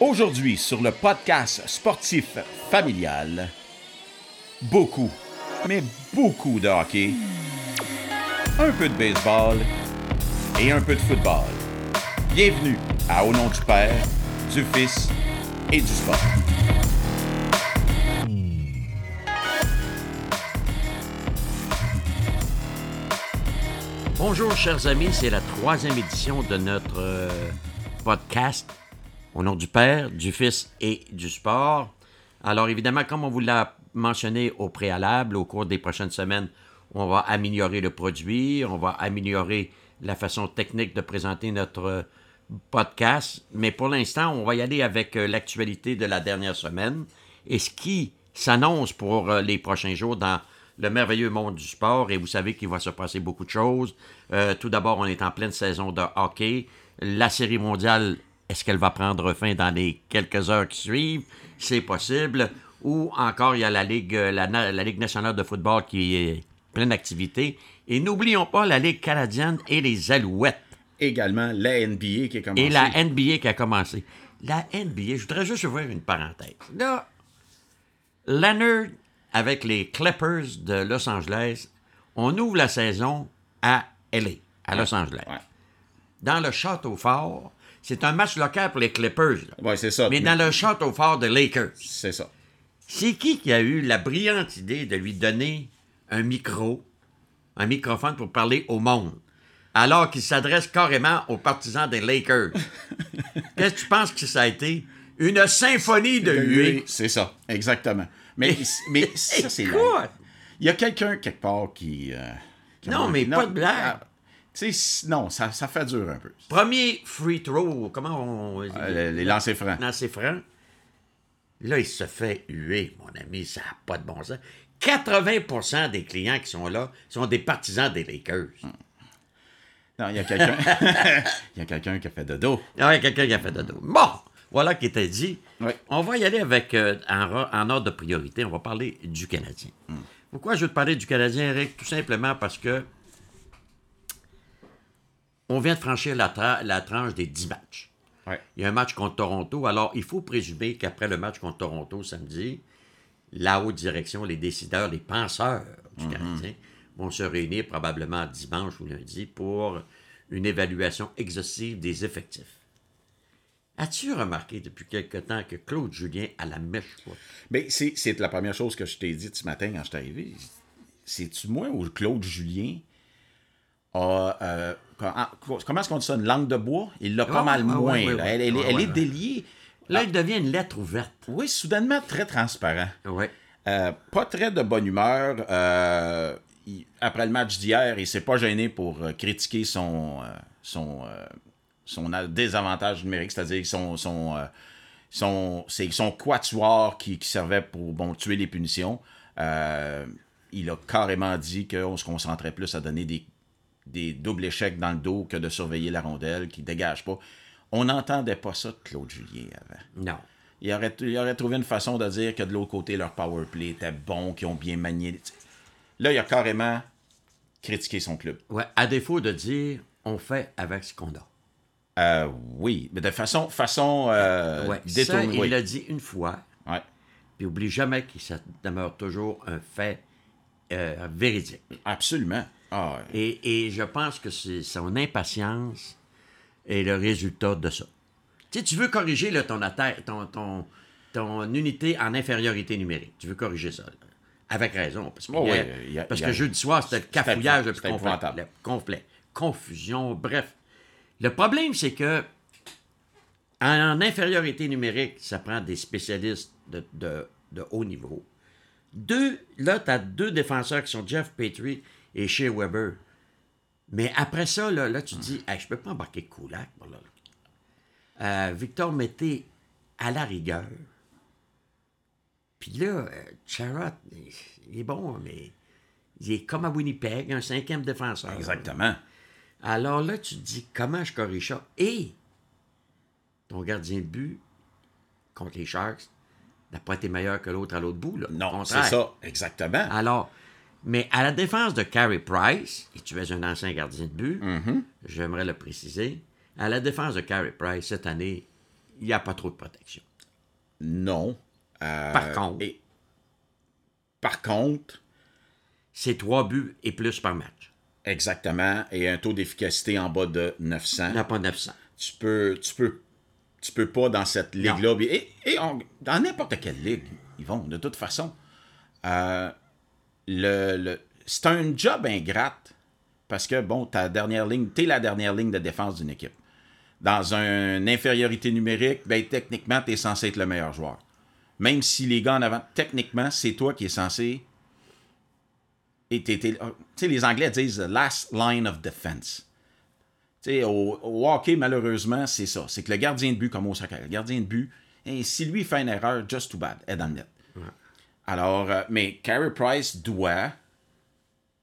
Aujourd'hui, sur le podcast sportif familial, beaucoup, mais beaucoup de hockey, un peu de baseball et un peu de football. Bienvenue à Au nom du Père, du Fils et du Sport. Bonjour chers amis, c'est la troisième édition de notre euh, podcast au nom du Père, du Fils et du Sport. Alors évidemment, comme on vous l'a mentionné au préalable, au cours des prochaines semaines, on va améliorer le produit, on va améliorer la façon technique de présenter notre euh, podcast, mais pour l'instant, on va y aller avec euh, l'actualité de la dernière semaine et ce qui s'annonce pour euh, les prochains jours dans le merveilleux monde du sport. Et vous savez qu'il va se passer beaucoup de choses. Tout d'abord, on est en pleine saison de hockey. La série mondiale, est-ce qu'elle va prendre fin dans les quelques heures qui suivent? C'est possible. Ou encore, il y a la Ligue, euh, la, na- la Ligue nationale de football qui est pleine d'activité. Et n'oublions pas la Ligue canadienne et les Alouettes. Également, la NBA qui est commencée. Et la NBA qui a commencé. La NBA, je voudrais juste ouvrir une parenthèse. Là, Leonard avec les Clippers de Los Angeles, on ouvre la saison à LA, à Los Angeles. Ouais. Dans le Château Fort, c'est un match local pour les Clippers. Ouais, c'est ça. Mais dans le Château Fort de Lakers. C'est ça. C'est qui qui a eu la brillante idée de lui donner un micro, un microphone pour parler au monde, alors qu'il s'adresse carrément aux partisans des Lakers? Qu'est-ce que tu penses que ça a été? Une symphonie de huées. C'est ça, exactement. Mais, mais ça, c'est. Il y a quelqu'un quelque part qui. euh, qui- Non, mais pas de blague. Non, ça, ça fait dur un peu. Premier free throw, comment on... Euh, les lancers francs. Lancer franc. Là, il se fait huer, mon ami, ça n'a pas de bon sens. 80% des clients qui sont là sont des partisans des Lakers. Non, il y a quelqu'un. Il y a quelqu'un qui a fait dodo. Ah ouais, quelqu'un qui a fait de dos. Bon, voilà qui était dit. Oui. On va y aller avec, euh, en, ordre de priorité, on va parler du Canadien. Pourquoi je veux te parler du Canadien, Eric? Tout simplement parce que on vient de franchir la, tra- la tranche des 10 matchs. Ouais. Il y a un match contre Toronto. Alors, il faut présumer qu'après le match contre Toronto samedi, la haute direction, les décideurs, les penseurs du Canadien vont se réunir probablement dimanche ou lundi pour une évaluation exhaustive des effectifs. As-tu remarqué depuis quelque temps que Claude Julien a la mèche c'est c'est la première chose que je t'ai dit ce matin quand je suis arrivé. C'est-tu moi ou Claude Julien a. euh, comment comment est-ce qu'on dit ça? Une langue de bois? Il l'a pas mal moins. elle elle est- elle déliée. Là, il devient une lettre ouverte. Oui, soudainement très transparent. Ouais. Euh, pas très de bonne humeur. euh, il- après le match d'hier, il s'est pas gêné pour critiquer son, son, désavantage numérique, c'est-à-dire son, son, son, c'est son quatuor qui, qui servait pour bon, tuer les punitions. Euh, il a carrément dit qu'on se concentrait plus à donner des, des doubles échecs dans le dos que de surveiller la rondelle, qui dégage pas. On n'entendait pas ça de Claude Julien avant. Non. Il aurait, il aurait trouvé une façon de dire que de l'autre côté, leur power play était bon, qu'ils ont bien manié. Là, il a carrément critiqué son club. Ouais. À défaut de dire, on fait avec ce qu'on a. Euh, oui, mais de façon, façon euh, Ouais. Ça, détournée. il oui. l'a dit une fois. Ouais. Puis oublie jamais que ça demeure toujours un fait euh, véridique. Absolument. Ah, ouais. Et, et je pense que c'est son impatience est le résultat de ça. Tu sais, tu veux corriger là, ton, ton, ton, ton unité en infériorité numérique. Tu veux corriger ça. là. Avec raison. Parce que, Oh, hier- oui, il y a- parce il y que a- jeudi soir, c'était le cafouillage le plus complet, épouvantable. le complet. Confusion, bref. Le problème, c'est que en infériorité numérique, ça prend des spécialistes de, de- de haut niveau. Deux, là, tu as deux défenseurs qui sont Jeff Petrie et Shea Weber. Mais après ça, là, là tu te dis, Hey, je peux pas embarquer là. Euh, Victor Mété, à la rigueur. Puis là, euh, Charrot, il- est bon, mais il est comme à Winnipeg, un cinquième défenseur. Exactement. Alors là, tu te dis, comment je corrige ça? Et ton gardien de but contre les Sharks n'a pas été meilleur que l'autre à l'autre bout. Là. Non, c'est ça. Exactement. Alors, mais à la défense de Carey Price, et tu es un ancien gardien de but, Mm-hmm. j'aimerais le préciser, à la défense de Carey Price, cette année, il n'y a pas trop de protection. Non. Euh, Par contre. et- par contre, C'est trois buts et plus par match. exactement, et un taux d'efficacité en bas de Il 900. n'y a pas 900. Tu peux, tu peux, tu peux pas dans cette ligue-là. Et, et on- dans n'importe quelle ligue, ils vont, de toute façon. Euh, c'est un job ingrate parce que, bon, ta dernière ligne, t'es la dernière ligne de défense d'une équipe. Dans une infériorité numérique, ben, techniquement, tu es censé être le meilleur joueur. Même si les gars en avant, techniquement, c'est toi qui es censé. Et t'es- tu sais, les Anglais disent the last line of defense. Tu sais, au, au hockey, malheureusement, c'est ça. C'est que le gardien de but, comme au soccer, le gardien de but, et si lui fait une erreur, just too bad, est dans le net. Alors, euh, mais Carey Price doit,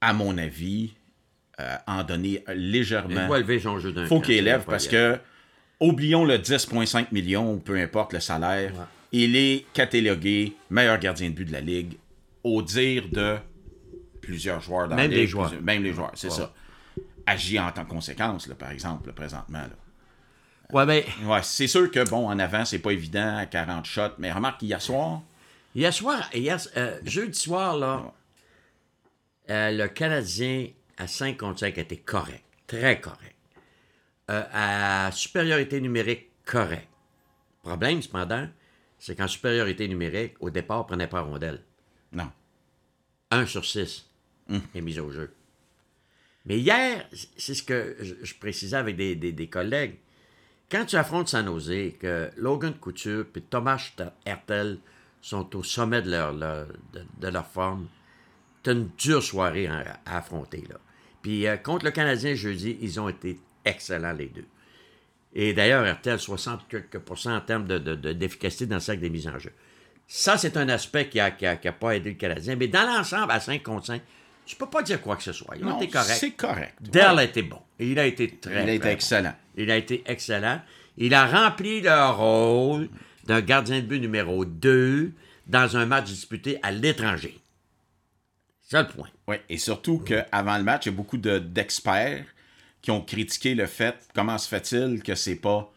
à mon avis, euh, en donner Il légèrement. doit élever son jeu d'un faut qu'il élève parce que, oublions le 10,5 millions, ou peu importe le salaire, il est catalogué meilleur gardien de but de la Ligue, au dire de plusieurs joueurs dans Même la les Ligue. joueurs. plusieurs- même les joueurs, c'est ça. Agit en tant que conséquence, là, par exemple, là, présentement. Là. Ouais, ben, Ouais, c'est sûr que, bon, en avant, c'est pas évident à 40 shots, mais remarque qu'hier soir, hier soir, hier, euh, jeudi soir, là, euh, le Canadien à 5 contre 5 était correct. Très correct. Euh, à supériorité numérique, correct. Problème, cependant, c'est qu'en supériorité numérique, au départ, on prenait pas rondelle. non. 1 sur 6 est mis au jeu. Mais hier, c'est ce que je, je précisais avec des, des- des collègues. Quand tu affrontes San Jose, que Logan Couture et Thomas Hertel sont au sommet de leur, leur- de, de leur forme, tu une dure soirée à, à affronter. Là. Puis euh, contre le Canadien jeudi, ils ont été excellents les deux. Et d'ailleurs, Hertel, 60 quelques pourcents en termes de- de- de- d'efficacité dans le sac des mises en jeu. Ça, c'est un aspect qui n'a qui a- qui a pas aidé le Canadien. Mais dans l'ensemble, à 5 contre 5, tu peux pas dire quoi que ce soit. Ils ont Non, été corrects. c'est correct. Dell Ouais. a été bon. Il a été très, Il a été bon. excellent. Il a été excellent. Il a rempli le rôle d'un gardien de but numéro 2 dans un match disputé à l'étranger. C'est le point. Oui, et surtout qu'avant le match, il y a beaucoup de- d'experts qui ont critiqué le fait comment se fait-il que c'est pas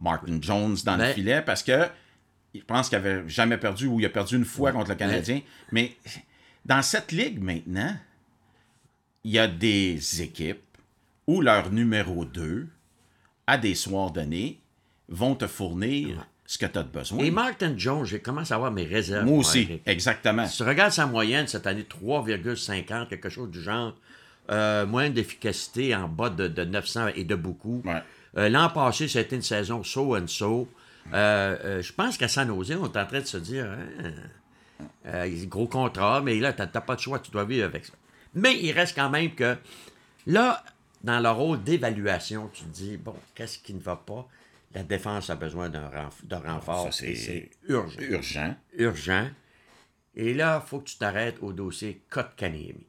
Martin Jones dans le Ben- filet? Parce que je pense qu'il avait jamais perdu ou il a perdu une fois contre le Canadien. Mais dans cette ligue maintenant, il y a des équipes où leur numéro 2, à des soirs donnés, vont te fournir ce que tu as de besoin. Et Martin Jones, j'ai commencé à avoir mes réserves. Moi aussi, exactement. Si tu regardes sa moyenne cette année, 3,50, quelque chose du genre, euh, moyenne d'efficacité en bas de, de 900 et de beaucoup. Ouais. Euh, L'an passé, c'était une saison so and so. Euh, je pense qu'à San Jose, on est en train de se dire, hein, gros contrat, mais là, tu n'as pas de choix, tu dois vivre avec ça. Mais il reste quand même que, là, dans le rôle d'évaluation, tu te dis, bon, qu'est-ce qui ne va pas? La défense a besoin d'un renf- de renfort. C'est urgent urgent. urgent. Et là, il faut que tu t'arrêtes au dossier Kotkaniemi.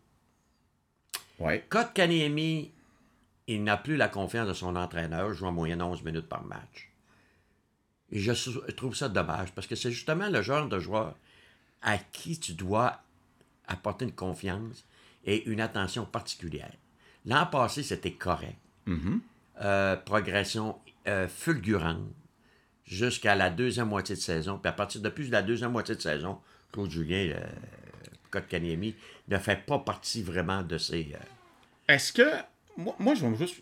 Ouais. Kotkaniemi, il n'a plus la confiance de son entraîneur, joue en moyenne 11 minutes par match. Et je trouve ça dommage, parce que c'est justement le genre de joueur à qui tu dois apporter une confiance et une attention particulière. L'an passé, c'était correct. Euh, progression euh, fulgurante jusqu'à la deuxième moitié de saison. Puis à partir depuis la deuxième moitié de saison, Claude Julien, euh, Kotkaniemi, ne fait pas partie vraiment de ces... Est-ce que. Moi, je vais juste.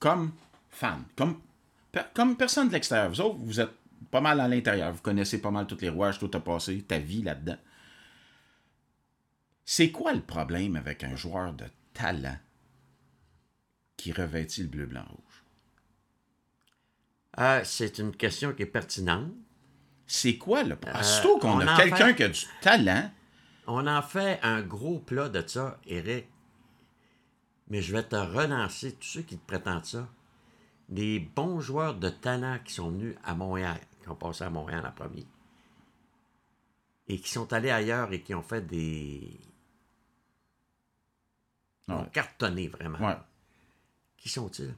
Comme fan, comme personne de l'extérieur, vous autres, vous êtes pas mal à l'intérieur, vous connaissez pas mal tous les rouages, tout a passé, ta vie là-dedans. C'est quoi le problème avec un joueur de talent? Qui revêtit le bleu, blanc, rouge? Ah, c'est une question qui est pertinente. C'est quoi le problème? Surtout qu'on Euh, on a quelqu'un fait- qui a du talent. On en fait un gros plat de ça, Eric. Mais je vais te relancer, tous ceux qui te prétendent ça. Des bons joueurs de talent qui sont venus à Montréal, qui ont passé à Montréal en premier. Et qui sont allés ailleurs et qui ont fait des. ont Ouais. cartonné vraiment. Ouais. Qui sont-ils?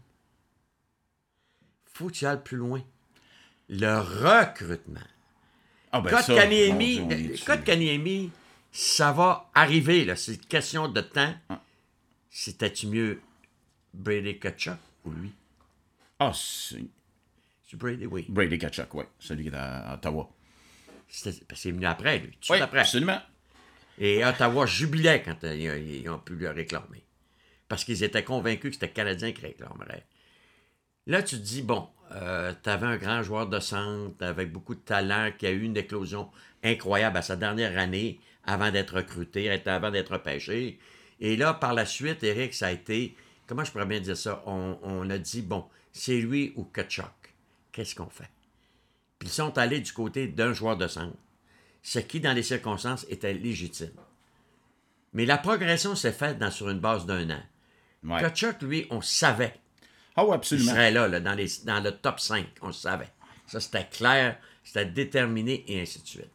Faut que tu ailles plus loin. Le recrutement. Ah, ben Code ça, Kaniemi, ça va arriver, là. C'est une question de temps. Ah. C'était-tu mieux Brady Kutchuk ou lui? Ah, c'est- C'est Brady, oui. Brady Kachuk, oui. Celui qui est à Ottawa. C'était- Parce qu'il est venu après, lui. Tout Oui, après. absolument. Et Ottawa jubilait quand euh, ils ont pu le réclamer. Parce qu'ils étaient convaincus que c'était Canadien qui réclamerait. Là, tu te dis, bon, tu avais un grand joueur de centre avec beaucoup de talent qui a eu une éclosion incroyable à sa dernière année avant d'être recruté, avant d'être pêché. Et là, par la suite, Eric, ça a été, comment je pourrais bien dire ça? On, a dit, bon, c'est lui ou Kachuk. Qu'est-ce qu'on fait? Puis ils sont allés du côté d'un joueur de centre, ce qui, dans les circonstances, était légitime. Mais la progression s'est faite sur une base d'un an. Ouais. Kachuk, lui, on savait Ah oui, il absolument. serait là, là, dans, les, dans le top 5, on le savait. Ça, c'était clair, c'était déterminé et ainsi de suite.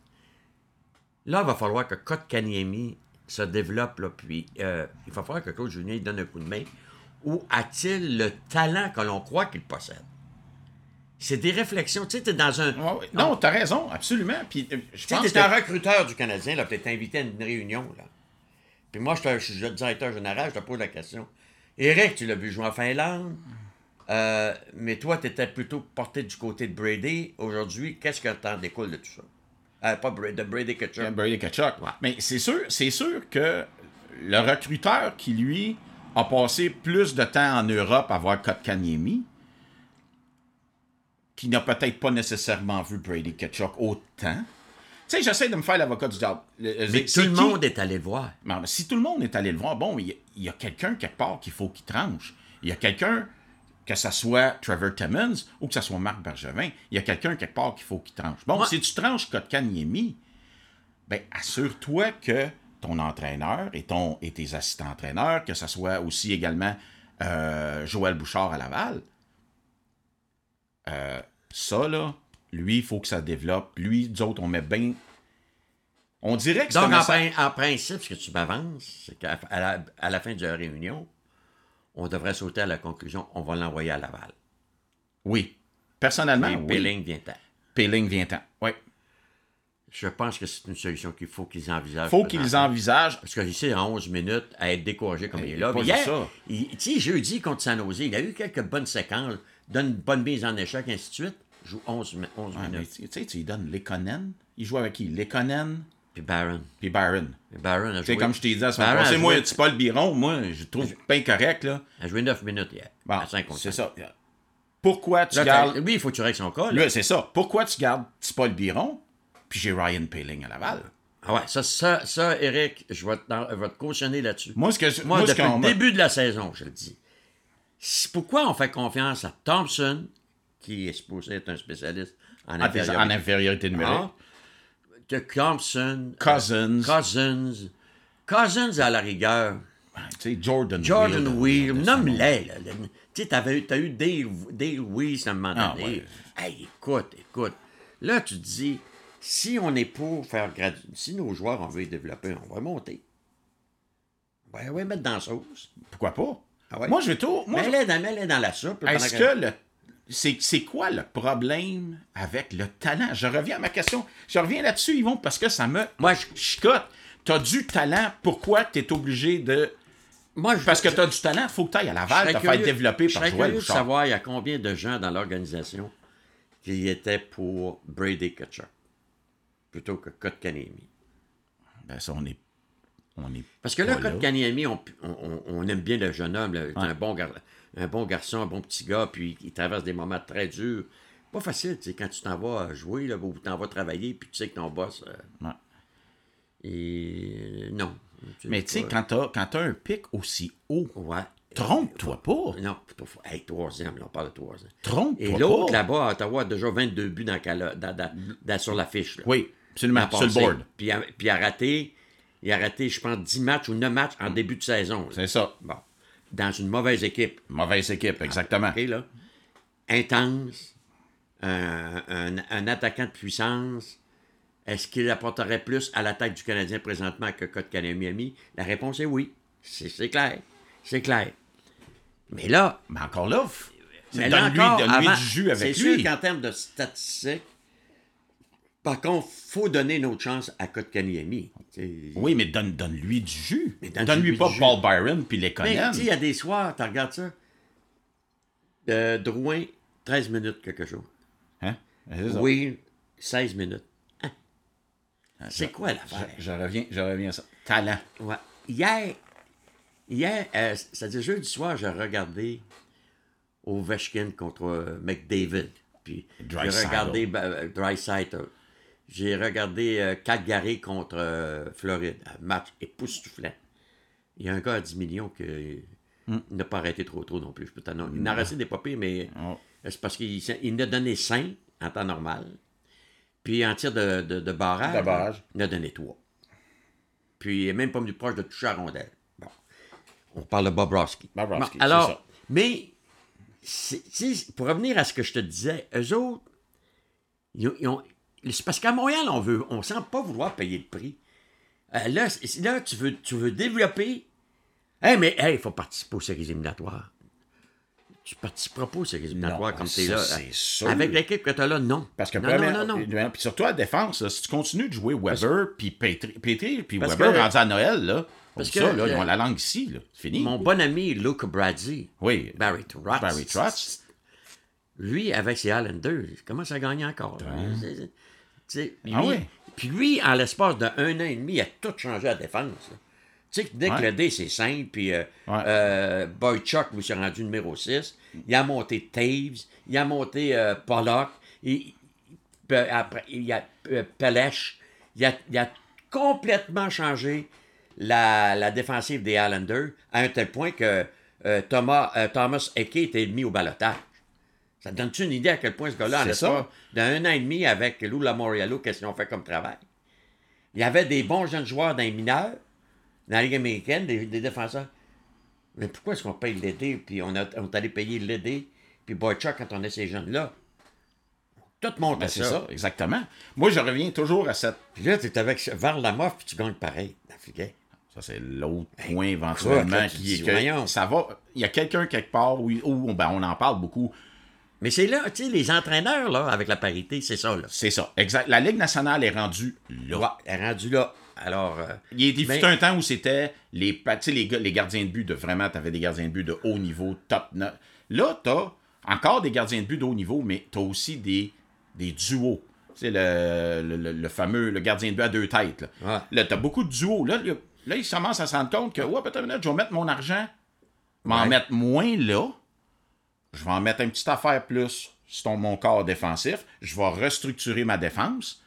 Là, il va falloir que Kotkaniemi se développe, là, puis euh, il va falloir que Claude Julien donne un coup de main. Ou a-t-il le talent que l'on croit qu'il possède? C'est des réflexions. Tu sais, t'es dans un... Ouais. Non, t'as raison, absolument. Puis euh, je pense t'es un recruteur du Canadien, là, t'es invité à une réunion, là. Puis moi, je suis le directeur général, je te pose la question. Eric, tu l'as vu jouer en Finlande, euh, mais toi, tu étais plutôt porté du côté de Brady. Aujourd'hui, qu'est-ce que t'en découle de tout ça? Euh, pas Brady, de Brady Kachuk. Brady. Mais c'est sûr, c'est sûr que le recruteur qui, lui, a passé plus de temps en Europe à voir Kotkaniemi, qui n'a peut-être pas nécessairement vu Brady Kachuk autant. Tu sais, j'essaie de me faire l'avocat du diable. Le- Mais tout le qui- monde est allé le voir. Non, mais si tout le monde est allé le voir, bon, il y a, quelqu'un quelque part qu'il faut qu'il tranche. Il y a quelqu'un, que ce soit Trevor Timmons ou que ce soit Marc Bergevin, il y a quelqu'un quelque part qu'il faut qu'il tranche. Bon, si tu tranches Kotkaniemi, ben assure-toi que ton entraîneur et, ton, et tes assistants-entraîneurs, que ce soit aussi également euh, Joël Bouchard à Laval, euh, ça, là, lui, il faut que ça développe. Lui, nous autres, on met bien... On dirait que c'est Donc, en, message- prin- en principe, ce que tu m'avances, c'est qu'à à la, à la fin de la réunion, on devrait sauter à la conclusion, on va l'envoyer à Laval. Oui. Personnellement, Et oui. Pilling vient-en. Péling vient-en. Oui. Je pense que c'est une solution qu'il faut qu'ils envisagent. faut qu'ils envisagent. Parce que ici, en 11 minutes, à être découragé comme Mais il est là. hier, ça. il- tu sais, jeudi contre San Jose, il a eu quelques bonnes séquences, donne une bonne mise en échec, ainsi de suite. Joue 11, mi- 11 Ouais, mais minutes. tu sais, tu lui donnes Lekonen. Il joue avec qui? Lekonen? Puis Barron. puis. Puis Barron a Tu sais, joué, comme je t'ai dit à Barron a passé, moi, tu pas le biron, moi, je trouve bien correct, là. a joué 9 minutes hier. Bon, à 5 contre c'est 5. ça. Pourquoi tu Là, gardes... Lui, il faut que tu règles son cas. là. Là, c'est ça. Pourquoi tu gardes Paul Biron, puis j'ai Ryan Paling à Laval? Ah ouais, ça, ça, ça, Eric, je vais te, cautionner là-dessus. Moi, ce que je- Moi, moi, depuis le début de la saison, je le dis. Pourquoi on fait confiance à Thompson, qui est supposé être un spécialiste en infériorité? en infériorité numérique. Ah, que Thompson, Cousins. Cousins, Cousins à la rigueur, Tu sais, Jordan Jordan Wheel, Wheel, de nomme-les. Tu sais, t'as eu Dale, Dale Weiss à un moment Ah, donné. ouais. Hey, écoute, écoute. Là, tu te dis, si on est pour faire gradu... si nos joueurs, on veut les développer, on va monter. Va les mettre dans la sauce. Pourquoi pas? Ah ouais? Moi, je vais tout... Moi, je- Mets-les dans, mets-les dans la soupe. Est-ce que le. C'est, c'est quoi le problème avec le talent? Je reviens à ma question. Je reviens là-dessus, Yvon, parce que ça me Moi, je- chicote. T'as du talent, pourquoi t'es obligé de. Moi, je- Parce que t'as du talent, faut que t'ailles à Laval, te faire développer je par Joël curieux de savoir il y a combien de gens dans l'organisation qui étaient pour Brady Kutcher plutôt que Kotkaniemi. Ben, ça, on est. On est Parce que là, Kotkaniemi, on, on, aime bien le jeune homme. là. Un, bon gar- un bon garçon, un bon petit gars, puis il traverse des moments très durs. Pas facile, tu sais, quand tu t'en vas jouer, là, ou t'en vas travailler, puis tu sais que ton boss. euh, Ouais. et non. Mais tu sais, pas- quand t'as, quand t'as un pic aussi haut, Ouais. trompe-toi pas. Non. Hey, troisième, là, on parle de troisième. Trompe-toi Et l'autre, pas. là-bas, à Ottawa, a déjà 22 buts dans, dans- sur la fiche. Là. Oui, absolument, sur le board. Puis, il a- puis il a raté, il a raté, je pense, 10 matchs ou 9 matchs en début de saison. C'est ça. Bon. Dans une mauvaise équipe. Mauvaise équipe, exactement. OK, là? Intense. Un, un- un attaquant de puissance. Est-ce qu'il apporterait plus à l'attaque du Canadien présentement que Kotkaniemi? La réponse est oui. C'est c'est clair. C'est clair. Mais là, Mais encore là, là donne-lui, du jus avec C'est lui. sûr qu'en termes de statistiques, par contre, faut donner une autre chance à Kotkaniemi. Oui, mais donne, donne-lui du jus. Mais donne-lui pas. Paul Byron puis sais, il y a des soirs, tu regardes ça. Euh, Drouin, 13 minutes quelque chose. Hein? Oui, 16 minutes. Hein? Ah, C'est quoi l'affaire? Je, je reviens, je reviens à ça. Talent. Ouais. Hier, hier euh, c'est-à-dire jeudi soir, j'ai regardé Ovechkin contre euh, McDavid. Puis j'ai regardé euh, Dreisaitl. J'ai regardé euh, Calgary contre euh, Floride. Un match époustouflant. Il y a un gars à 10 millions qui n'a pas arrêté trop trop non plus. Je peux t'en- il en a resté des papiers, mais Oh. c'est parce qu'il il a donné 5 en temps normal. Puis en tir de, de, de barrage, De barrage. il a donné 3. Puis il n'est même pas venu proche de toucher à rondelle. Bon. On parle de Bobrovski. Bobrovski, Bon, alors, c'est ça. mais pour revenir à ce que je te disais, eux autres, ils ont- ils ont- c'est parce qu'à Montréal, on veut, on sent pas vouloir payer le prix. Euh, là, là tu, veux, tu veux développer. Hey, mais il faut participer aux séries éliminatoires. Tu participeras pas aux séries éliminatoires Non, comme tu es ça, là. sûr. Avec l'équipe que tu as là, non. Parce que non, première- non, non, non. Puis surtout à la défense, là, si tu continues de jouer Weber, puis Petri, puis Weber que- rendu à Noël, là, Parce que, ça, là, ils ont la langue ici, là. C'est fini. Mon bon ami Luke Bradley, Oui. Barry Trotz. Barry Trotz. Lui, avec ses Islanders, il commence à gagner encore. Sais, Ah lui- oui? Puis lui, en l'espace d'un an et demi, il a tout changé à la défense. là. Tu sais dès que Ouais. le dé, c'est simple, puis euh, Ouais. euh, Boychuk lui s'est rendu numéro 6. Il a monté Taves, il a monté euh, Pollock, il, puis après, il a euh, Pelech. Il a, il a complètement changé la, la défensive des Islanders à un tel point que Thomas, Thomas Eke était mis au balotage. Ça te donne-tu une idée à quel point ce gars-là, en l'espace d'un an et demi avec Lou Lamoriello, qu'est-ce qu'ils ont fait comme travail? Il y avait des bons jeunes joueurs dans les mineurs, dans la Ligue américaine, des, des défenseurs. Mais pourquoi est-ce qu'on paye l'aider, puis on, a, on est allé payer l'aider, puis Boychuk quand on a ces jeunes-là? Tout monte Ben, à c'est ça. ça, exactement. Moi, je reviens toujours à cette. Puis là, tu es avec Varlamov, puis tu gagnes pareil. le filet. Ça, c'est l'autre point éventuellement là, qui est que ça va. Il y a quelqu'un quelque part où, où, ben, on en parle beaucoup. Mais c'est là, tu sais, les entraîneurs, là, avec la parité, c'est ça, là. C'est ça, exact. La Ligue nationale est rendue là. Ouais, elle est rendue là. Alors, euh, Il, il fut Mais- un temps où c'était les, les, les gardiens de but de vraiment, tu avais des gardiens de but de haut niveau, top. no- Là, tu as encore des gardiens de but de haut niveau, mais tu as aussi des, des duos. Tu sais, le, le, le- fameux le gardien de but à deux têtes. Là, Ouais. là tu as beaucoup de duos. Là, là, ils commencent à se rendre compte que, ouais, peut-être je vais mettre mon argent, m'en Ouais. mettre moins là. Je vais en mettre une petite affaire plus sur mon corps défensif. Je vais restructurer ma défense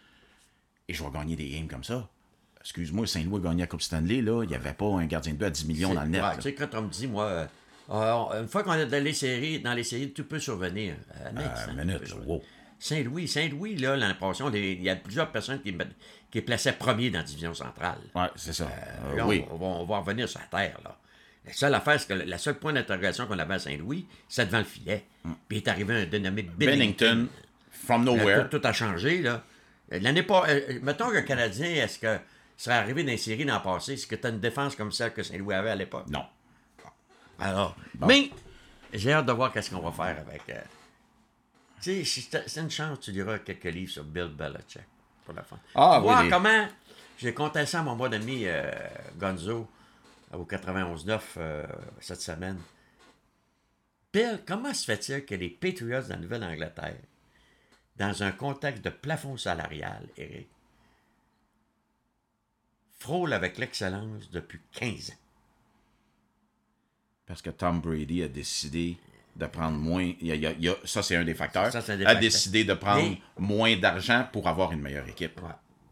et je vais gagner des games comme ça. Excuse-moi, Saint-Louis a gagné la Coupe Stanley, là. Il n'y avait pas un gardien de but à 10 millions dans le net. ouais, tu sais, quand on me dit, moi, euh, une fois qu'on est dans les séries, dans les séries, tout peut survenir. Euh, Euh, hein, wow. Saint-Louis, Saint-Louis, là, l'année passée, il y a plusieurs personnes qui, qui plaçaient premier dans la division centrale. Ouais, c'est ça. Là, oui. on, on va, on va revenir sur la terre, là. La seule affaire, c'est que le la seule point d'interrogation qu'on avait à Saint-Louis, c'est devant le filet. Puis il est arrivé un dénommé Bennington. Bennington, from Là, nowhere. tout, tout a changé, là. L'année pas. euh, mettons qu'un Canadien, est-ce que serait arrivé dans les séries dans le passé, est-ce que tu as une défense comme celle que Saint-Louis avait à l'époque? Non. Alors. Mais j'ai hâte de voir qu'est-ce qu'on va faire avec. euh, Tu sais, c'est une chance, tu liras quelques livres sur Bill Belichick pour la fin. Ah, Voir oui, comment. J'ai compté ça à mon bon ami euh, Gonzo au 91-9 euh, cette semaine. Bill, comment se fait-il que les Patriots de la Nouvelle-Angleterre, dans un contexte de plafond salarial, Eric, frôlent avec l'excellence depuis 15 ans? Parce que Tom Brady a décidé de prendre moins. il a- il a- ça, c'est un des facteurs. Ça, un des a facteurs. décidé de prendre moins d'argent pour avoir une meilleure équipe. Ouais.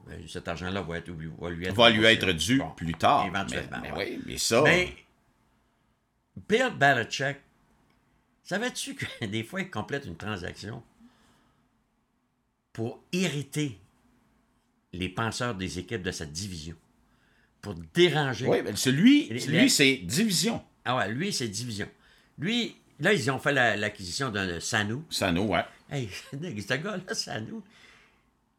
Mais Cet argent-là va, être, va lui être Va lui être dû Bon, plus tard. Éventuellement. Mais, mais ouais. oui, mais ça. Mais Bill Belichick, savais-tu que des fois, il complète une transaction pour irriter les penseurs des équipes de sa division, pour déranger. oui, mais celui, Les- lui, les- c'est division. Ah ouais, lui, c'est division. Lui, là, ils ont fait la- l'acquisition d'un Sanou. Sano, ouais. Hey, ce gars-là, Sanou,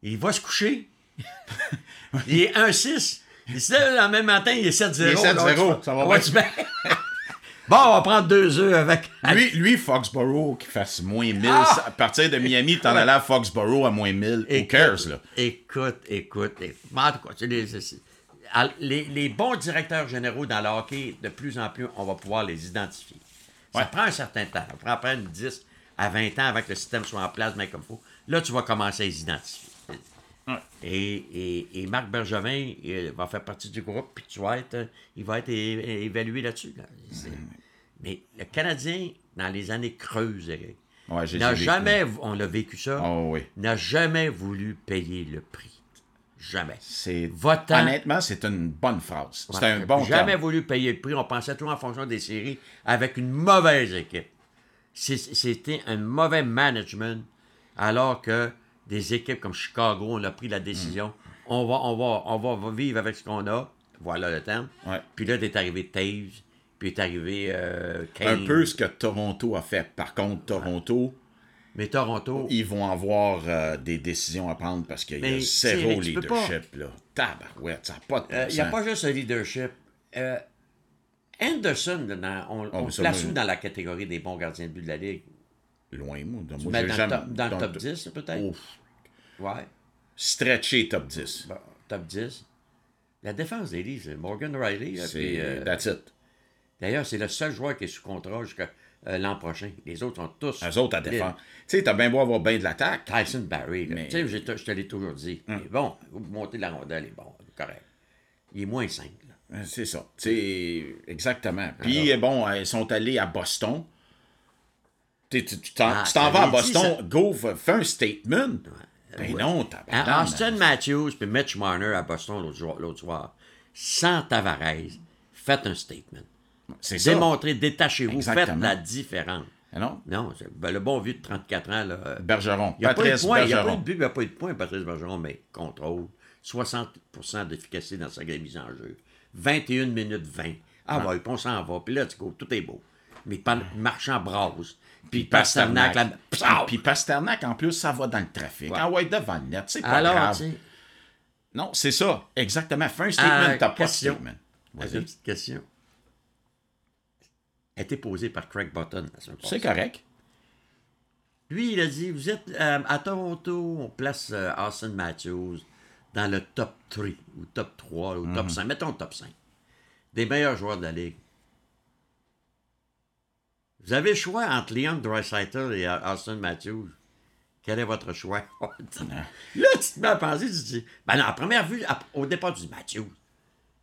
il va se coucher. il est 1-6. Il se lève le même matin, il est 7-0. Il est 7-0, Là, tu- ça va bien. bon, on va prendre deux œufs avec. Lui, lui, Foxborough, qui fasse moins 1000, Ah! à partir de Miami, t'en allais à Foxborough à moins 1000. Who cares, là? Écoute, écoute, écoute. En tout cas, les, bons directeurs généraux dans le hockey, de plus en plus, on va pouvoir les identifier. Ça Ouais. prend un certain temps. Ça prend à peine 10, à 20 ans avant que le système soit en place, mais comme il faut. Là, tu vas commencer à les identifier. Ouais. Et, et, et Marc Bergevin il va faire partie du groupe, puis tu vas être, il va être é- évalué là-dessus. là. C'est- Mais le Canadien, dans les années creuses, Ouais, n'a vécu. jamais, on l'a vécu ça, Oh oui. n'a jamais voulu payer le prix. Jamais. C'est Votant. honnêtement, c'est une bonne phrase. C'est Ouais. un bon Jamais terme. voulu payer le prix. On pensait tout en fonction des séries avec une mauvaise équipe. C'est- C'était un mauvais management, alors que des équipes comme Chicago, on a pris la décision. Mm. On, va, on, va, on va vivre avec ce qu'on a. Voilà le terme. Ouais. Puis là, est arrivé Taves, puis est arrivé euh, Un peu ce que Toronto a fait. Par contre, Toronto, Mais Toronto, ils vont avoir euh, des décisions à prendre parce qu'il y a zéro leadership. Là. Tabarouette, ça n'a pas de Euh, il n'y a sens. pas juste un leadership. Euh, Anderson, on, on le ça, place où dans la catégorie des bons gardiens de but de la Ligue? Loin, moi. Tu moi, mets j'ai dans, jamais- top, dans le top le- 10, peut-être? Ouf. Ouais. Stretché top 10. Bon, top 10. La défense des Leafs, c'est Morgan Riley. C'est euh, that's it. D'ailleurs, c'est le seul joueur qui est sous contrat jusqu'à euh, l'an prochain. Les autres sont tous. Eux autres à défendre. Tu sais, t'as bien beau avoir bien de l'attaque. Tyson Barry. Mais- Hum. Tu sais, je te l'ai toujours dit. Il est bon. Vous montez la rondelle, il est bon. Correct. Il est moins 5. Euh, C'est ça. C'est exactement. Puis, euh, bon, euh, ils sont allés à Boston. Tu t'en Ah, vas à dit Boston, go, fais un statement. Ben Ouais. non, t'as Austin Matthews puis Mitch Marner à Boston l'autre jour- l'autre soir, sans Tavares, faites un statement. C'est ça. Démontrez, détachez-vous, faites la différence. Ah Non? Non, ben, le bon vieux de 34 ans, là, euh, Bergeron. Il n'y a, pas de Patrice point, il y a pas eu Bergeron. de but, il n'y a pas eu de point, Patrice Bergeron, mais contrôle. 60% d'efficacité dans sa mise en jeu. 21 minutes 20. Ah ouais, puis on s'en va. Puis là, tu go, tout est beau. Mais pas marchand brase. Puis Pasternak, puis en plus, ça va dans le trafic. Ouais. Ah ouais, devant le net, c'est pas Alors, grave. Non, c'est ça. Exactement. Fais un statement, Ah, t'as pas de question. statement. j'ai une petite question. A été posée par Craig Button C'est correct. Lui, il a dit Vous êtes euh, à Toronto, on place euh, Austin Matthews dans le top 3 ou top 3 ou Mhm. top 5. Mettons le top 5. Des meilleurs joueurs de la Ligue. Vous avez le choix entre Leon Draisaitl et Austin Matthews. Quel est votre choix? là, tu te mets à penser, tu te dis Ben non, à première vue, au départ, tu dis Matthews.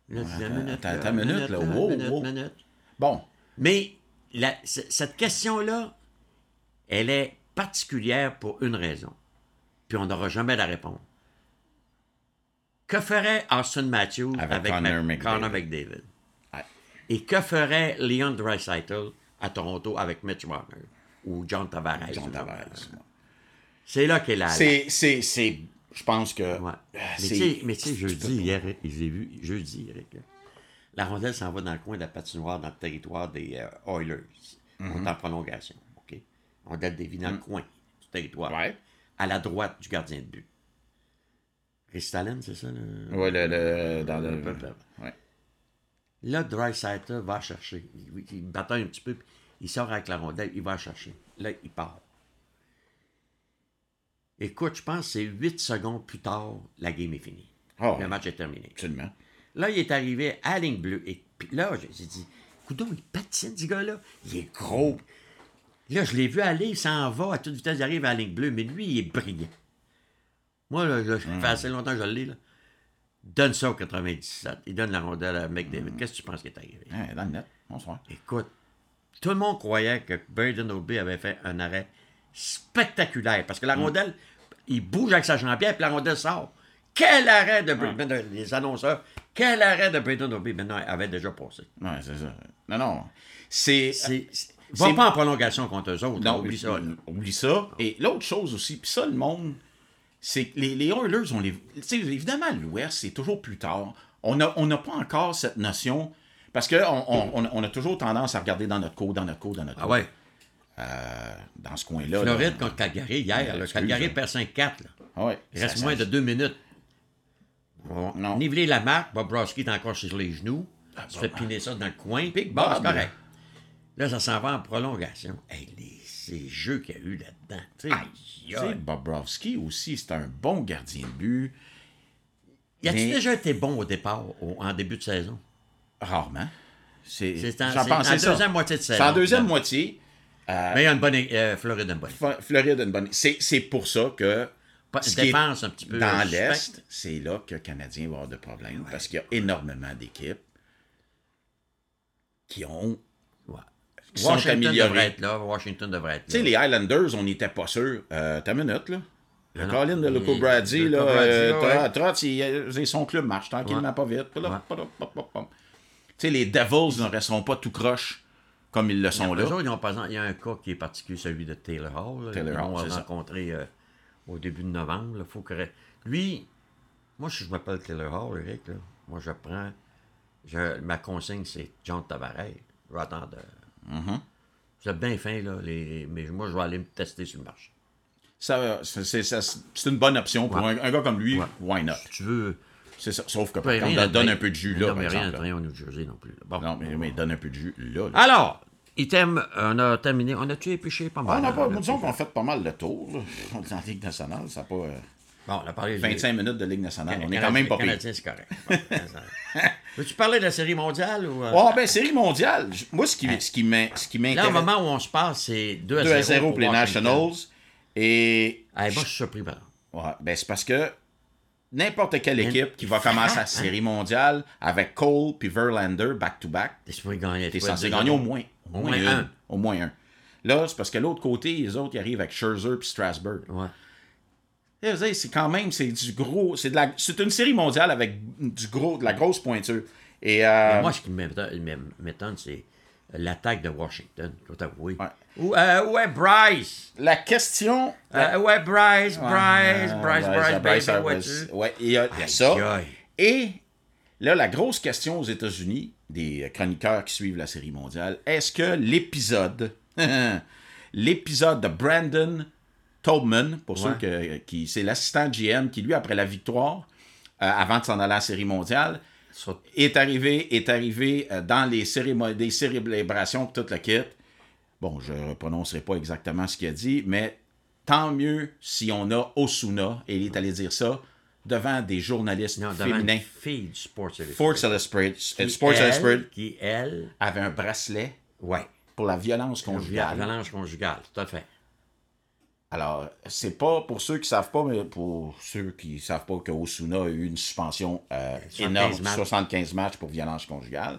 Là, tu dis, minute, là, attends, minute, là. Wow, minute, wow. minute. Bon. Mais la- cette question-là, elle est particulière pour une raison. Puis on n'aura jamais la réponse. Que ferait Austin Matthews Avec avec, Connor Mac- McDavid. Connor McDavid? Ouais. Et que ferait Leon Draisaitl à Toronto avec Mitch Marner ou John Tavares? John Tavares. C'est là qu'est la... C'est, c'est, c'est, je pense que. Ouais. euh, Mais tu sais, jeudi, hier, j'ai vu, jeudi, Eric, la rondelle s'en va dans le coin de la patinoire, dans le territoire des euh, Oilers. Mhm. On est en prolongation, OK? On date des vies dans le coin du territoire. Ouais. À la droite du gardien de but. Ristalen, c'est ça? Le... Ouais, le, le- dans le. Ouais. Là, Dreisaitl va chercher. Il, il bataille un petit peu, puis il sort avec la rondelle, il va chercher. Là, il part. Écoute, je pense que c'est 8 secondes plus tard, la game est finie. Ah, Le match est terminé. Absolument. Là, il est arrivé à la ligne bleue. Et puis là, j'ai dit, coudon, il patine, ce gars-là. Il est gros. Là, je l'ai vu aller, il s'en va à toute vitesse, il arrive à la ligne bleue, mais lui, il est brillant. Moi, là, là, ça Hmm. fait assez longtemps que je l'ai, là. Donne ça au 97. Il donne la rondelle à McDavid. Qu'est-ce que tu penses qui est arrivé? Dans le net. Bonsoir. Écoute, tout le monde croyait que Braden O'B avait fait un arrêt spectaculaire. Parce que la rondelle, il bouge avec sa jambière, puis la rondelle sort. Quel arrêt de Braden, les annonceurs, quel arrêt de Braden O'B, maintenant, avait déjà passé? C'est ça. Non, non. C'est. C'est, c'est- va pas en prolongation contre eux autres. Non, oublie ça. Oublie ça. Et l'autre chose aussi, puis ça, le monde, c'est que les, les Oilers, on les. Tu sais, évidemment, l'Ouest, c'est toujours plus tard. On n'a on pas encore cette notion. Parce qu'on on, on, a toujours tendance à regarder dans notre cours, dans notre cours, dans notre Ah cours. ouais. Euh, dans ce coin-là. Floride contre Calgary hier. là. Calgary perd 5-4. là. Ah ouais. Il reste moins de deux minutes. On Non. Niveler la marque. Bobrovski est encore sur les genoux. Tu fais piner ça dans le coin. Big bon, c'est correct. Là, ça s'en va en prolongation. Hey, les, ces jeux qu'il y a eu là-dedans. Tu sais, Bobrovski aussi, c'est un bon gardien de but. y a-tu mais- déjà été bon au départ, au- en début de saison? Rarement. C'est C'est en- c'est pensais en ça. deuxième moitié de C'est saison. en deuxième moitié. Euh, Mais il y a une bonne. euh, Floride a une bonne. équipe. F- Floride a une bonne. C'est, c'est pour ça que. Qui est défense un petit peu. Dans l'Est, c'est là que le Canadien va avoir de problèmes parce qu'il y a énormément d'équipes qui ont. Ouais. qui sont Washington devrait améliorées. être là. Washington devrait être Tu sais, là. les Highlanders, on n'était pas sûr. Euh, T'as une minute, là. Le Colin de. Loco Brady, là, euh, là, Trot- Trot, il- euh, son club marche tranquillement, Ouais. pas vite. Tu Ouais. sais, les Devils ne resteront pas tout croche comme ils le sont là. ils ont, il y a un cas qui est particulier, celui de Taylor Hall. là. Taylor Hall, c'est rencontré euh, au début de novembre. là. Faut que... Lui, moi, je m'appelle Taylor Hall, Eric, là, moi, je prends. je- ma consigne, c'est John Tavares. Je vais attendre. euh, Mm-hmm. Vous êtes bien fin, là, les... mais moi, je vais aller me tester sur le marché. Ça, c'est, une bonne option pour un, un gars comme lui. Ouais. Why not? Si tu veux. C'est ça. Sauf que par contre, donne train- un peu de jus là, Non, par mais rien train au New Jersey non plus. Bon. Non, mais, mais donne un peu de jus là. là. Alors, item, on a terminé. On a-tu épluché pas mal? Ah, on a pas, a disons qu'on a fait pas mal le tour. Là. Dans la Ligue nationale, ça n'a pas. Bon, on a parlé de 25 minutes de Ligue nationale. On est quand même pas pire. Canadien, c'est correct. Veux-tu parler de la série mondiale ou. Oh, ben, série mondiale. Moi, ce qui, ce qui m'in- ce qui Là, au m'intéresse. moment où on se passe, c'est 2 à 0, 2 à 0 pour les. Nationals. Et. Hey, moi, je suis surpris, par. Ouais, ben, c'est parce que n'importe quelle équipe qui va commencer la hein? série mondiale avec Cole puis Verlander back-to-back, T'es supposé gagner. t'es censé gagner au moins. Au, moins, un. Au moins un. Là, c'est parce que l'autre côté, les autres, ils arrivent avec Scherzer puis Strasburg. Ouais. Eh, C'est quand même, c'est du gros. C'est de la- c'est une série mondiale avec du gros, de la grosse pointure. Et euh, moi, ce qui m'étonne, c'est l'attaque de Washington, faut t'avouer. Ouais. Où, euh, où est Bryce? la question. Euh, où est Bryce? Bryce, Euh, Bryce, Bryce, Bryce vois-tu? Ouais, il y a, il y a ça. Aïe, aïe. Et là, la grosse question aux États-Unis, des chroniqueurs qui suivent la série mondiale, est-ce que l'épisode, l'épisode de Brandon Tobman, pour ceux que, qui, c'est l'assistant GM qui, lui, après la victoire, euh, avant de s'en aller à la série mondiale, Sur- est arrivé, est arrivé euh, dans les cérémonies, des célébrations, toute la kit. Bon, je ne prononcerai pas exactement ce qu'il a dit, mais tant mieux si on a Osuna, et il est allé dire ça, devant des journalistes Non, devant féminins. fille du Sports Illustrated. Sports Illustrated, Qui, Sports elle, Illustrated Qui, elle, avait un bracelet ouais. pour la violence La conjugale. violence conjugale, tout à fait. Alors, c'est pas pour ceux qui savent pas, mais pour ceux qui savent pas que Osuna a eu une suspension euh, 75 énorme, matchs. 75 matchs pour violence conjugale.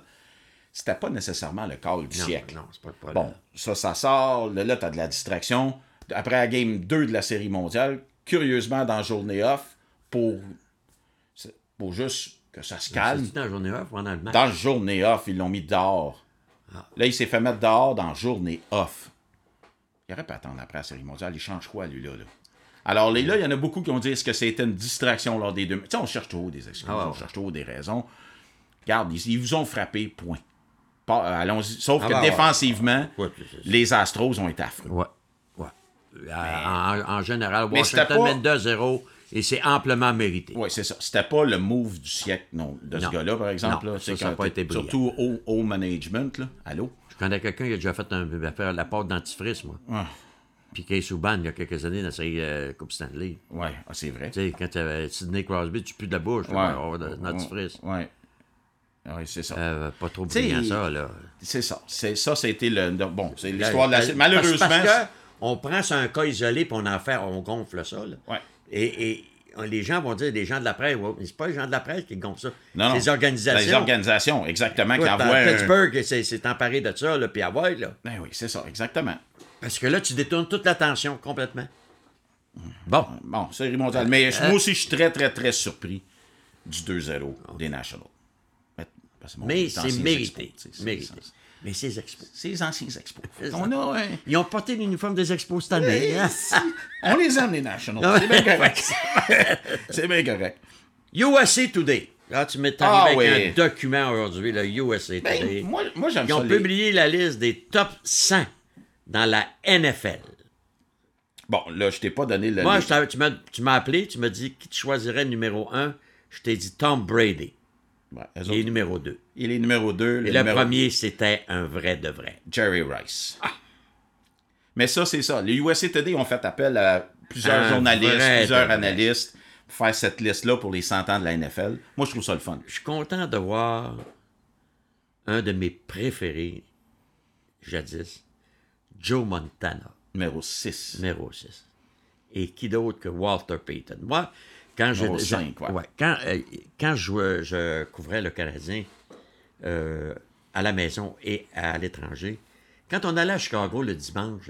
C'était pas nécessairement le call du Non, siècle. non, pas le Bon, ça, ça sort. Là, là tu as de la distraction. Après la game 2 de la série mondiale, curieusement, dans la journée off, pour, pour juste que ça se calme, dans la journée off le match? dans la journée off, ils l'ont mis dehors. Ah. Là, il s'est fait mettre dehors dans la journée off. Il aurait pas attendre après la série mondiale. Il change quoi, lui, là? là? Alors, les- là, il y en a beaucoup qui ont dit est-ce que c'était une distraction lors des deux. Tu sais, on cherche toujours des excuses, Ah on cherche toujours des raisons. Regarde, ils, ils vous ont frappé, point. Euh, Allons-y. Sauf Ah que ouais. défensivement, Ouais, c'est- les Astros ont été affreux. Ouais. Euh, En, en général, Washington pas- mène 2-0 et c'est amplement mérité. Oui, c'est ça. C'était pas le move du siècle, non, de ce gars-là, par exemple. Non, là. ça, C'est ça a quand pas été brillant. Surtout au, au management, là. Allô? Connais quelqu'un qui a déjà fait un, va faire la porte dentifrice, moi. Ah, Puis Case Souban, il y a quelques années, dans sa euh, Coupe Stanley. ouais, ah, c'est vrai. Tu sais, quand tu avais Sidney Crosby, tu pues de la bouche, Ouais. va de dentifrice. Ouais. Ouais, c'est ça. Euh, pas trop brillant, il- ça, là. C'est ça. C'est ça, c'était le. Bon, c'est l'histoire de la. Malheureusement. Parce, que on prend sur un cas isolé puis on en fait, on gonfle ça. Là. Ouais. Et, et les gens vont dire, les gens de la presse, ouais, mais c'est pas les gens de la presse qui gonflent ça. Non, non. C'est les organisations. Les organisations, exactement, qui envoient. Pittsburgh s'est emparé de ça, là, puis à voir, là. Ben oui, c'est ça, exactement. Parce que là, tu détournes toute l'attention complètement. Bon. Bon, série mondiale. Mais moi aussi, je suis très, très, très surpris du 2-0 des Nationals. Mais, parce que mon- Mais les c'est mérité. c'est- mérité. Mais ces expos. Les anciens expos. On a. Ils ont porté l'uniforme des expos cette année. hein? On les aime, les Nationals. Ah C'est bien correct. c'est bien correct. USA Today. Là, tu m'es Ah, arrivé oui. avec un document aujourd'hui, le USA Ben, Today. moi, moi j'aime Ils ça. ont les- publié la liste des top 100 dans la NFL. Bon, là, je t'ai pas donné le. Moi, m'as tu m'as appelé, tu m'as dit qui tu choisirais numéro 1. Je t'ai dit Tom Brady. Ouais, Et autres, numéro 2. il est numéro 2. Et le premier, c'était un vrai de vrai. Jerry Rice. Mais ça, c'est ça. Les USA Today ont fait appel à plusieurs Un journalistes, vrai plusieurs analystes pour faire cette liste-là pour les 100 ans de la NFL. Moi, je trouve ça le fun. Je suis content de voir un de mes préférés, jadis, Joe Montana, Numéro 6. numéro 6. Et qui d'autre que Walter Payton? Moi, quand je, ouais. quand, euh, quand je, je couvrais le Canadien euh, à la maison et à l'étranger, quand on allait à Chicago le dimanche,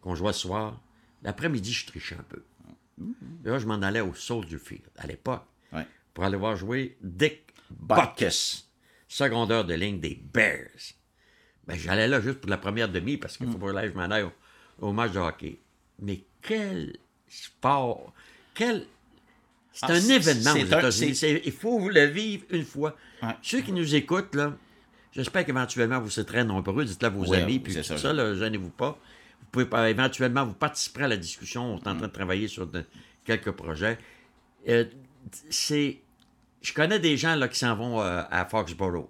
qu'on jouait ce soir, l'après-midi, je trichais un peu. Et là, je m'en allais au Soldier Field, à l'époque, Ouais. pour aller voir jouer Dick. Butkus, secondeur de ligne des Bears. Ben, j'allais là juste pour la première demi parce qu'il faut que je m'en aille au, au match de hockey. Mais quel sport! Quel. C'est Ah, un c'est- événement c'est aux un- États-Unis. Il faut vous le vivre une fois. Ouais. Ceux qui nous écoutent, là, j'espère qu'éventuellement vous serez très nombreux. Dites-le à vos Ouais, amis, puis c'est tout ça. ça, là, gênez-vous pas. Vous pouvez pas- éventuellement vous participer à la discussion. On est en train de travailler sur de- quelques projets. Euh, c'est. Je connais des gens là, qui s'en vont euh, à Foxborough.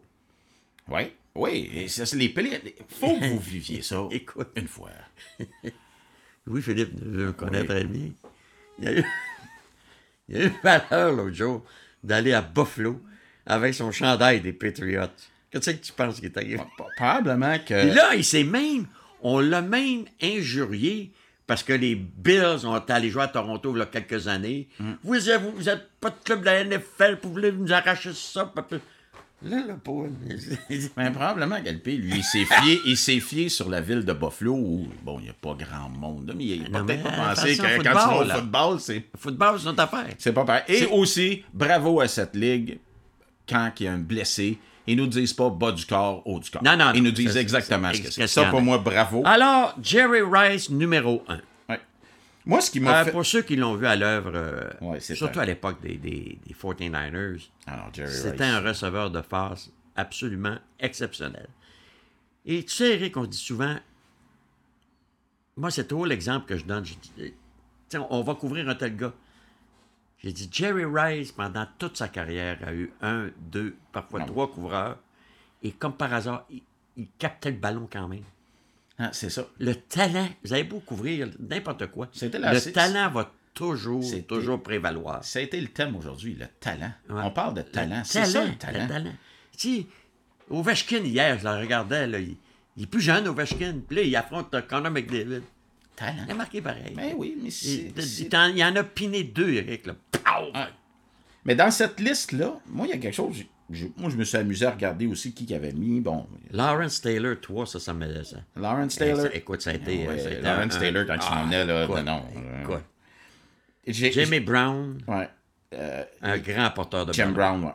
Oui. Oui. Et ça, c'est les pélés. faut que vous viviez ça Écoute. une fois. Louis-Philippe je le connais Oui. très bien. Il y a eu, il a eu valeur l'autre jour d'aller à Buffalo avec son chandail des Patriots. Qu'est-ce que tu penses qui est arrivé? Probablement que. Et là, il s'est même, on l'a même injurié parce que les Bills ont été allés jouer à Toronto il y a quelques années. Mm. Vous êtes, vous êtes pas de club de la NFL, vous voulez nous arracher ça? Là, le pauvre. Mais probablement qu'Alpé, lui, il s'est fié, il s'est fié sur la ville de Buffalo où, bon, il n'y a pas grand monde. Mais il n'a peut-être pas pensé que attention, quand tu vas football, au là. football, c'est. Le football, c'est notre affaire. C'est pas pareil. Et C'est- aussi, bravo à cette ligue, quand il y a un blessé, ils nous disent pas bas du corps, haut du corps. Non, non, Ils non, nous disent exactement ce que c'est- c'est. Ça, pour moi, bravo. Alors, Jerry Rice, numéro 1. Moi, ce qui m'a Euh, fait. Pour ceux qui l'ont vu à l'œuvre, euh, Ouais, surtout à l'époque des, des, des 49ers, Alors, Jerry c'était un receveur de face absolument exceptionnel. Et tu sais, Eric, on dit souvent, moi, c'est toujours l'exemple que je donne. Je dis, euh, tiens, on va couvrir un tel gars. J'ai dit, Jerry Rice, pendant toute sa carrière, a eu un, deux, parfois Non. trois couvreurs. Et comme par hasard, il, il captait le ballon quand même. Ah, c'est ça. Le talent, vous avez beau couvrir n'importe quoi. C'était la- le talent va toujours, toujours prévaloir. Ça a été le thème aujourd'hui, le talent. Ouais. On parle de talent. Le C'est ça, le talent. le talent. Tu sais, Ovechkin, hier, je le regardais, là, il, il est plus jeune, Ovechkin. Puis là, il affronte Conor McDavid. Talent. Il a marqué pareil. Ben oui, mais il, c'est. il il en a piné deux, Eric. Là. Mais dans cette liste-là, moi, il y a quelque chose. Moi, je me suis amusé à regarder aussi qui avait mis. Bon, Lawrence Taylor, toi, ça, ça me... Ça. Lawrence Eh, Taylor. ça- écoute, ça a été... Ouais, ça a été Lawrence un- Taylor, quand il s'en venait, là, écoute, non, euh. J'ai- Jamie Brown, Ouais. Euh, un grand porteur de Jim. Brown, ouais.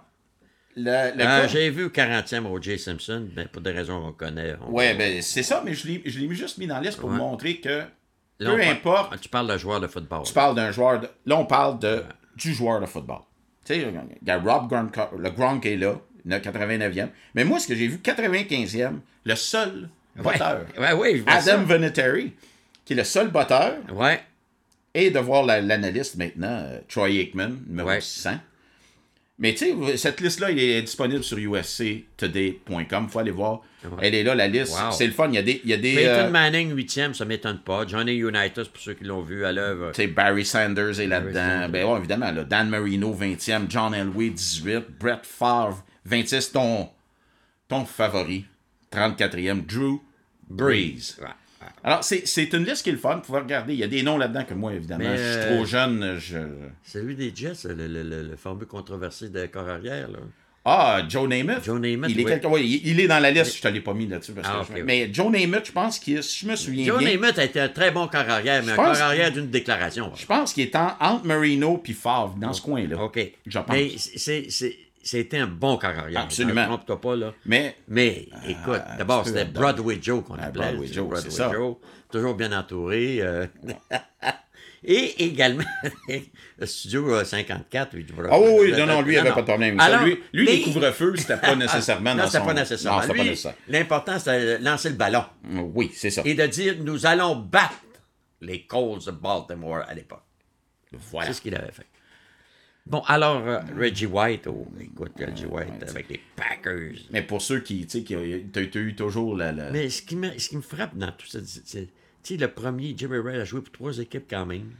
Euh, J'ai vu 40e O.J. Simpson, mais pour des raisons qu'on connaît. on- Ouais, ben c'est ça, mais je l'ai juste mis dans la liste pour Ouais. montrer que Là, peu on parle- importe, Tu parles de joueur de football. tu parles d'un joueur. De, là, on parle de, du joueur de football. Tu sais, il y a Rob Gronk, le Gronk est là, le 89e. Mais moi, ce que j'ai vu, 95e, le seul Ouais, botteur, ouais, ouais, je vois Adam Vinatieri, qui est le seul botteur, ça. Ouais. et de voir la- l'analyste maintenant, euh, Troy Aikman, numéro Ouais. 100. Mais tu sais, cette liste-là, elle est disponible sur usctoday.com. Il faut aller voir. Elle est là, la liste. Wow. C'est le fun. Il y a des. Il y a des Peyton euh, Manning, 8e, ça m'étonne pas. Johnny Unitas, pour ceux qui l'ont vu à l'œuvre. tu sais, Barry Sanders est là-dedans. Ben ouais, évidemment. Là, Dan Marino, 20e. John Elway, 18. Brett Favre, 26. Ton, ton favori, 34e. Drew Brees. Ouais. Alors, c'est une liste qui est le fun. Vous pouvez regarder. Il y a des noms là-dedans que moi, évidemment, Mais, je suis euh, trop jeune. Je... Celui des Jets, le, le, le, le fameux controversé de corps arrière. Là. Ah, Joe Namath. Joe Namath, Il est, oui. quelque- ouais, il, il est dans la liste, je te l'ai pas mis là-dessus. parce Ah, que je-. Mais Joe Namath, je pense qu'il si je me souviens Joe bien, Namath a été un très bon corps arrière, mais un pense- corps arrière d'une déclaration. je pense qu'il est en- entre Marino puis Favre, dans ce coin-là. OK. Je pense. Mais c'est- c'est- c'était un bon corps arrière. Absolument. Trompe-toi pas, là. Mais Mais, écoute, d'abord, petit peu c'était. Broadway Joe qu'on appelait. Broadway Joe, Broadway. Joe, toujours bien entouré. euh. Et également, le studio euh, 54. lui, Ah oui, oui, non, non, lui, il avait pas de problème. ça. Alors, lui, lui mais- les couvre-feux, c'était pas nécessairement non, dans son... pas nécessaire. Non, pas Lui, nécessaire. L'important, c'était de lancer le ballon Oui, c'est ça. et de dire nous allons battre les Colts de Baltimore à l'époque. Voilà. C'est ce qu'il avait fait. Bon, alors, euh, Reggie White, oh, écoute, Reggie White ouais, avec les Packers. Mais pour ceux qui, tu sais, qui t'as t'as eu toujours la... la- Mais ce qui me, ce qui me frappe dans tout ça, c'est- c'est. Tu sais, le premier, Jerry Rice a joué pour trois équipes quand même.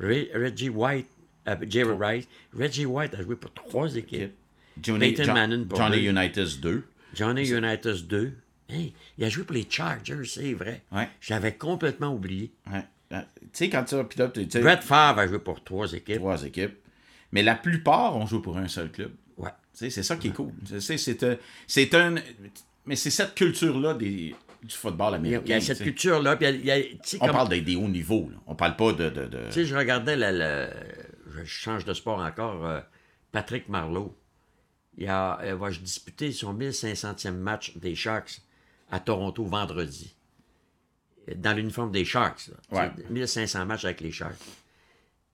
Re- Reggie White, euh, Jerry Rice, Reggie White a joué pour trois équipes. Johnny, John- Manning pour Johnny deux. Unitas 2. Johnny Unitas 2. Hein, il a joué pour les Chargers, c'est vrai. Ouais. J'avais complètement oublié. Ouais. Euh, Tu sais, quand tu tu sais, Brett Favre a joué pour trois équipes. trois équipes. Mais la plupart ont joué pour un seul club. Ouais. C'est ça qui est cool. Un, c'est un. Mais c'est cette culture-là des, du football américain. il y a cette culture-là. On comme- parle des, des hauts niveaux. Là. On parle pas de. de, de- Tu sais, je regardais, le, le- je change de sport encore, euh, Patrick Marleau. Il, a, il va disputer son 1500e match des Sharks à Toronto vendredi. Dans l'uniforme des Sharks. là. Tu sais, Ouais. 1500 matchs avec les Sharks.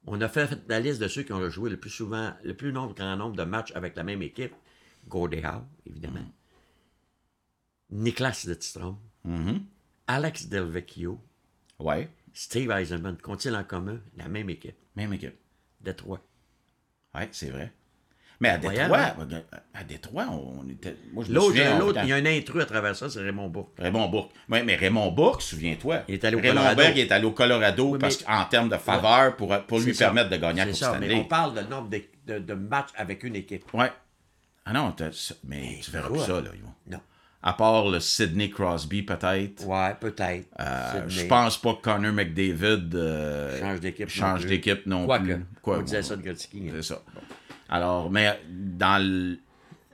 On a fait la liste de ceux qui ont joué le plus souvent, le plus nombre, grand nombre de matchs avec la même équipe. Gordie Howe, évidemment. Niklas Mhm. Alex Del Vecchio. Ouais. Steve Eisenman. Qu'ont-ils en commun? La même équipe. Même équipe. Détroit. Ouais, c'est vrai. Mais à Détroit, à Détroit, on était. Moi, je L'autre, l'autre, il y a un intrus à travers ça, c'est Raymond Bourque. Raymond Bourque. Oui, mais Raymond Bourque, souviens-toi. Il est allé au Raymond Colorado. Berg est allé au Colorado Oui, parce mais- qu'en termes de faveur, pour, pour lui ça. permettre de gagner à Coupe ça, Stanley. mais on parle de nombre de, de- de matchs avec une équipe. Ouais. Ah non, t'as- mais tu verras plus quoi? ça, là, Yvon. Non. À part le Sidney Crosby, peut-être. Ouais, peut-être. Euh, je pense pas que Connor McDavid euh, Change d'équipe non change plus. d'équipe non Quoique, plus. Quoi, on disait ça de Gretzky. hein. C'est ça. Alors, mais dans le,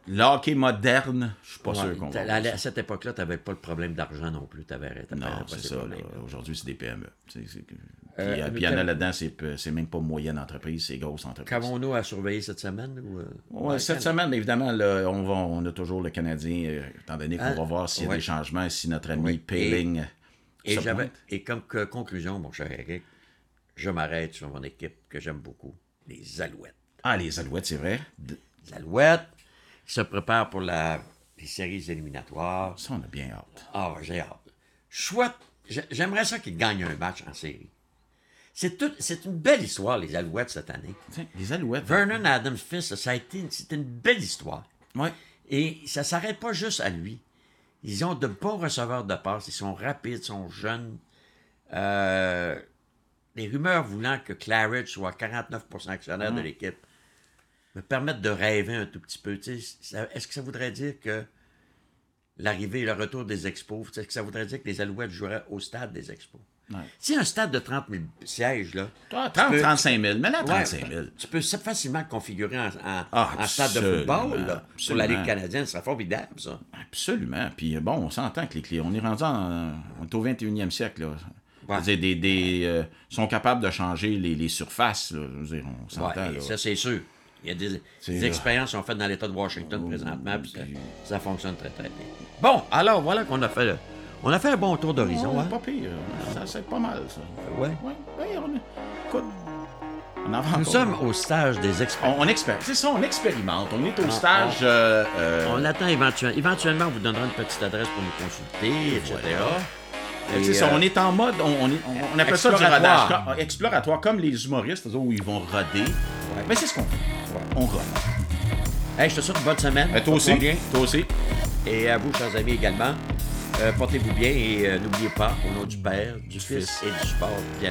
le hockey moderne, je suis pas Ouais, sûr qu'on va. à, cette époque-là, tu n'avais pas le problème d'argent non plus. Tu avais Non, c'est ça. là. Aujourd'hui, c'est des PME. C'est- c'est- Puis, Euh, euh, mais puis il y en a là-dedans, c'est même pas moyenne entreprise, c'est grosse entreprise. Qu'avons-nous à surveiller cette semaine? Ou, euh, Ouais, cette semaine, mais évidemment, là, on, va, on a toujours le Canadien, euh, étant donné qu'on Ah, va voir s'il y a ouais. des changements, si notre ami Oui. Payling Et, et comme que- conclusion, mon cher Eric, je m'arrête sur mon équipe que j'aime beaucoup, les Alouettes. Ah, les Alouettes, c'est vrai? Les Alouettes se préparent pour la, les séries éliminatoires. Ça, on a bien hâte. Ah, j'ai hâte. Chouette. J'ai- J'aimerais ça qu'ils gagnent un match en série. C'est, tout, c'est une belle histoire, les Alouettes, cette année. Tiens, les Alouettes. Vernon Adams fils, ça a été une, c'est une belle histoire. Ouais. Et ça s'arrête pas juste à lui. Ils ont de bons receveurs de passe, ils sont rapides, ils sont jeunes. Euh, les rumeurs voulant que Claridge soit 49% actionnaire de l'équipe me permettent de rêver un tout petit peu. Ça- Est-ce que ça voudrait dire que l'arrivée et le retour des expos, est-ce que ça voudrait dire que les Alouettes joueraient au stade des expos? Ouais. Si un stade de 30 000 sièges, là, Ah, tu 30, peux- 35 000. Mais là, Ouais, 35 000. tu peux facilement configurer en, en- Ah, en stade de football. là. Pour la. Ligue canadienne, ce serait formidable, ça. Absolument. Puis euh, bon, on s'entend que les clients, on est rendu en, on est au 21e siècle. Là. Ouais. Je veux dire, des, des, euh, sont capables de changer les, les surfaces. Là. Dire, on s'entend. ça, c'est sûr. Il y a des, expériences qui sont faites dans l'État de Washington présentement, puis ça, ça fonctionne très, très bien. Bon, alors voilà qu'on a fait le- on a fait un bon tour d'horizon. Ouais, hein? Pas pire. Ça, c'est pas mal, ça. Ouais. Ouais, ouais, on, écoute, on va Nous sommes au stage des expériences. On, on expér- C'est ça, on expérimente. On est au stage. euh, euh, On attend éventuellement. Éventuellement, on vous donnera une petite adresse pour nous consulter, etc. Et, c'est ça, euh, on est en mode, on, on, est- on- on appelle ça du rodage exploratoire, comme les humoristes, c'est-à-dire où ils vont roder. Mais c'est ce qu'on fait. On rode. hey, je te souhaite une bonne semaine. Euh, toi aussi. Toi aussi. Et à vous, chers amis, également. Euh, Portez-vous bien et euh, n'oubliez pas, au nom du Père, du Fils et du Sport, bien.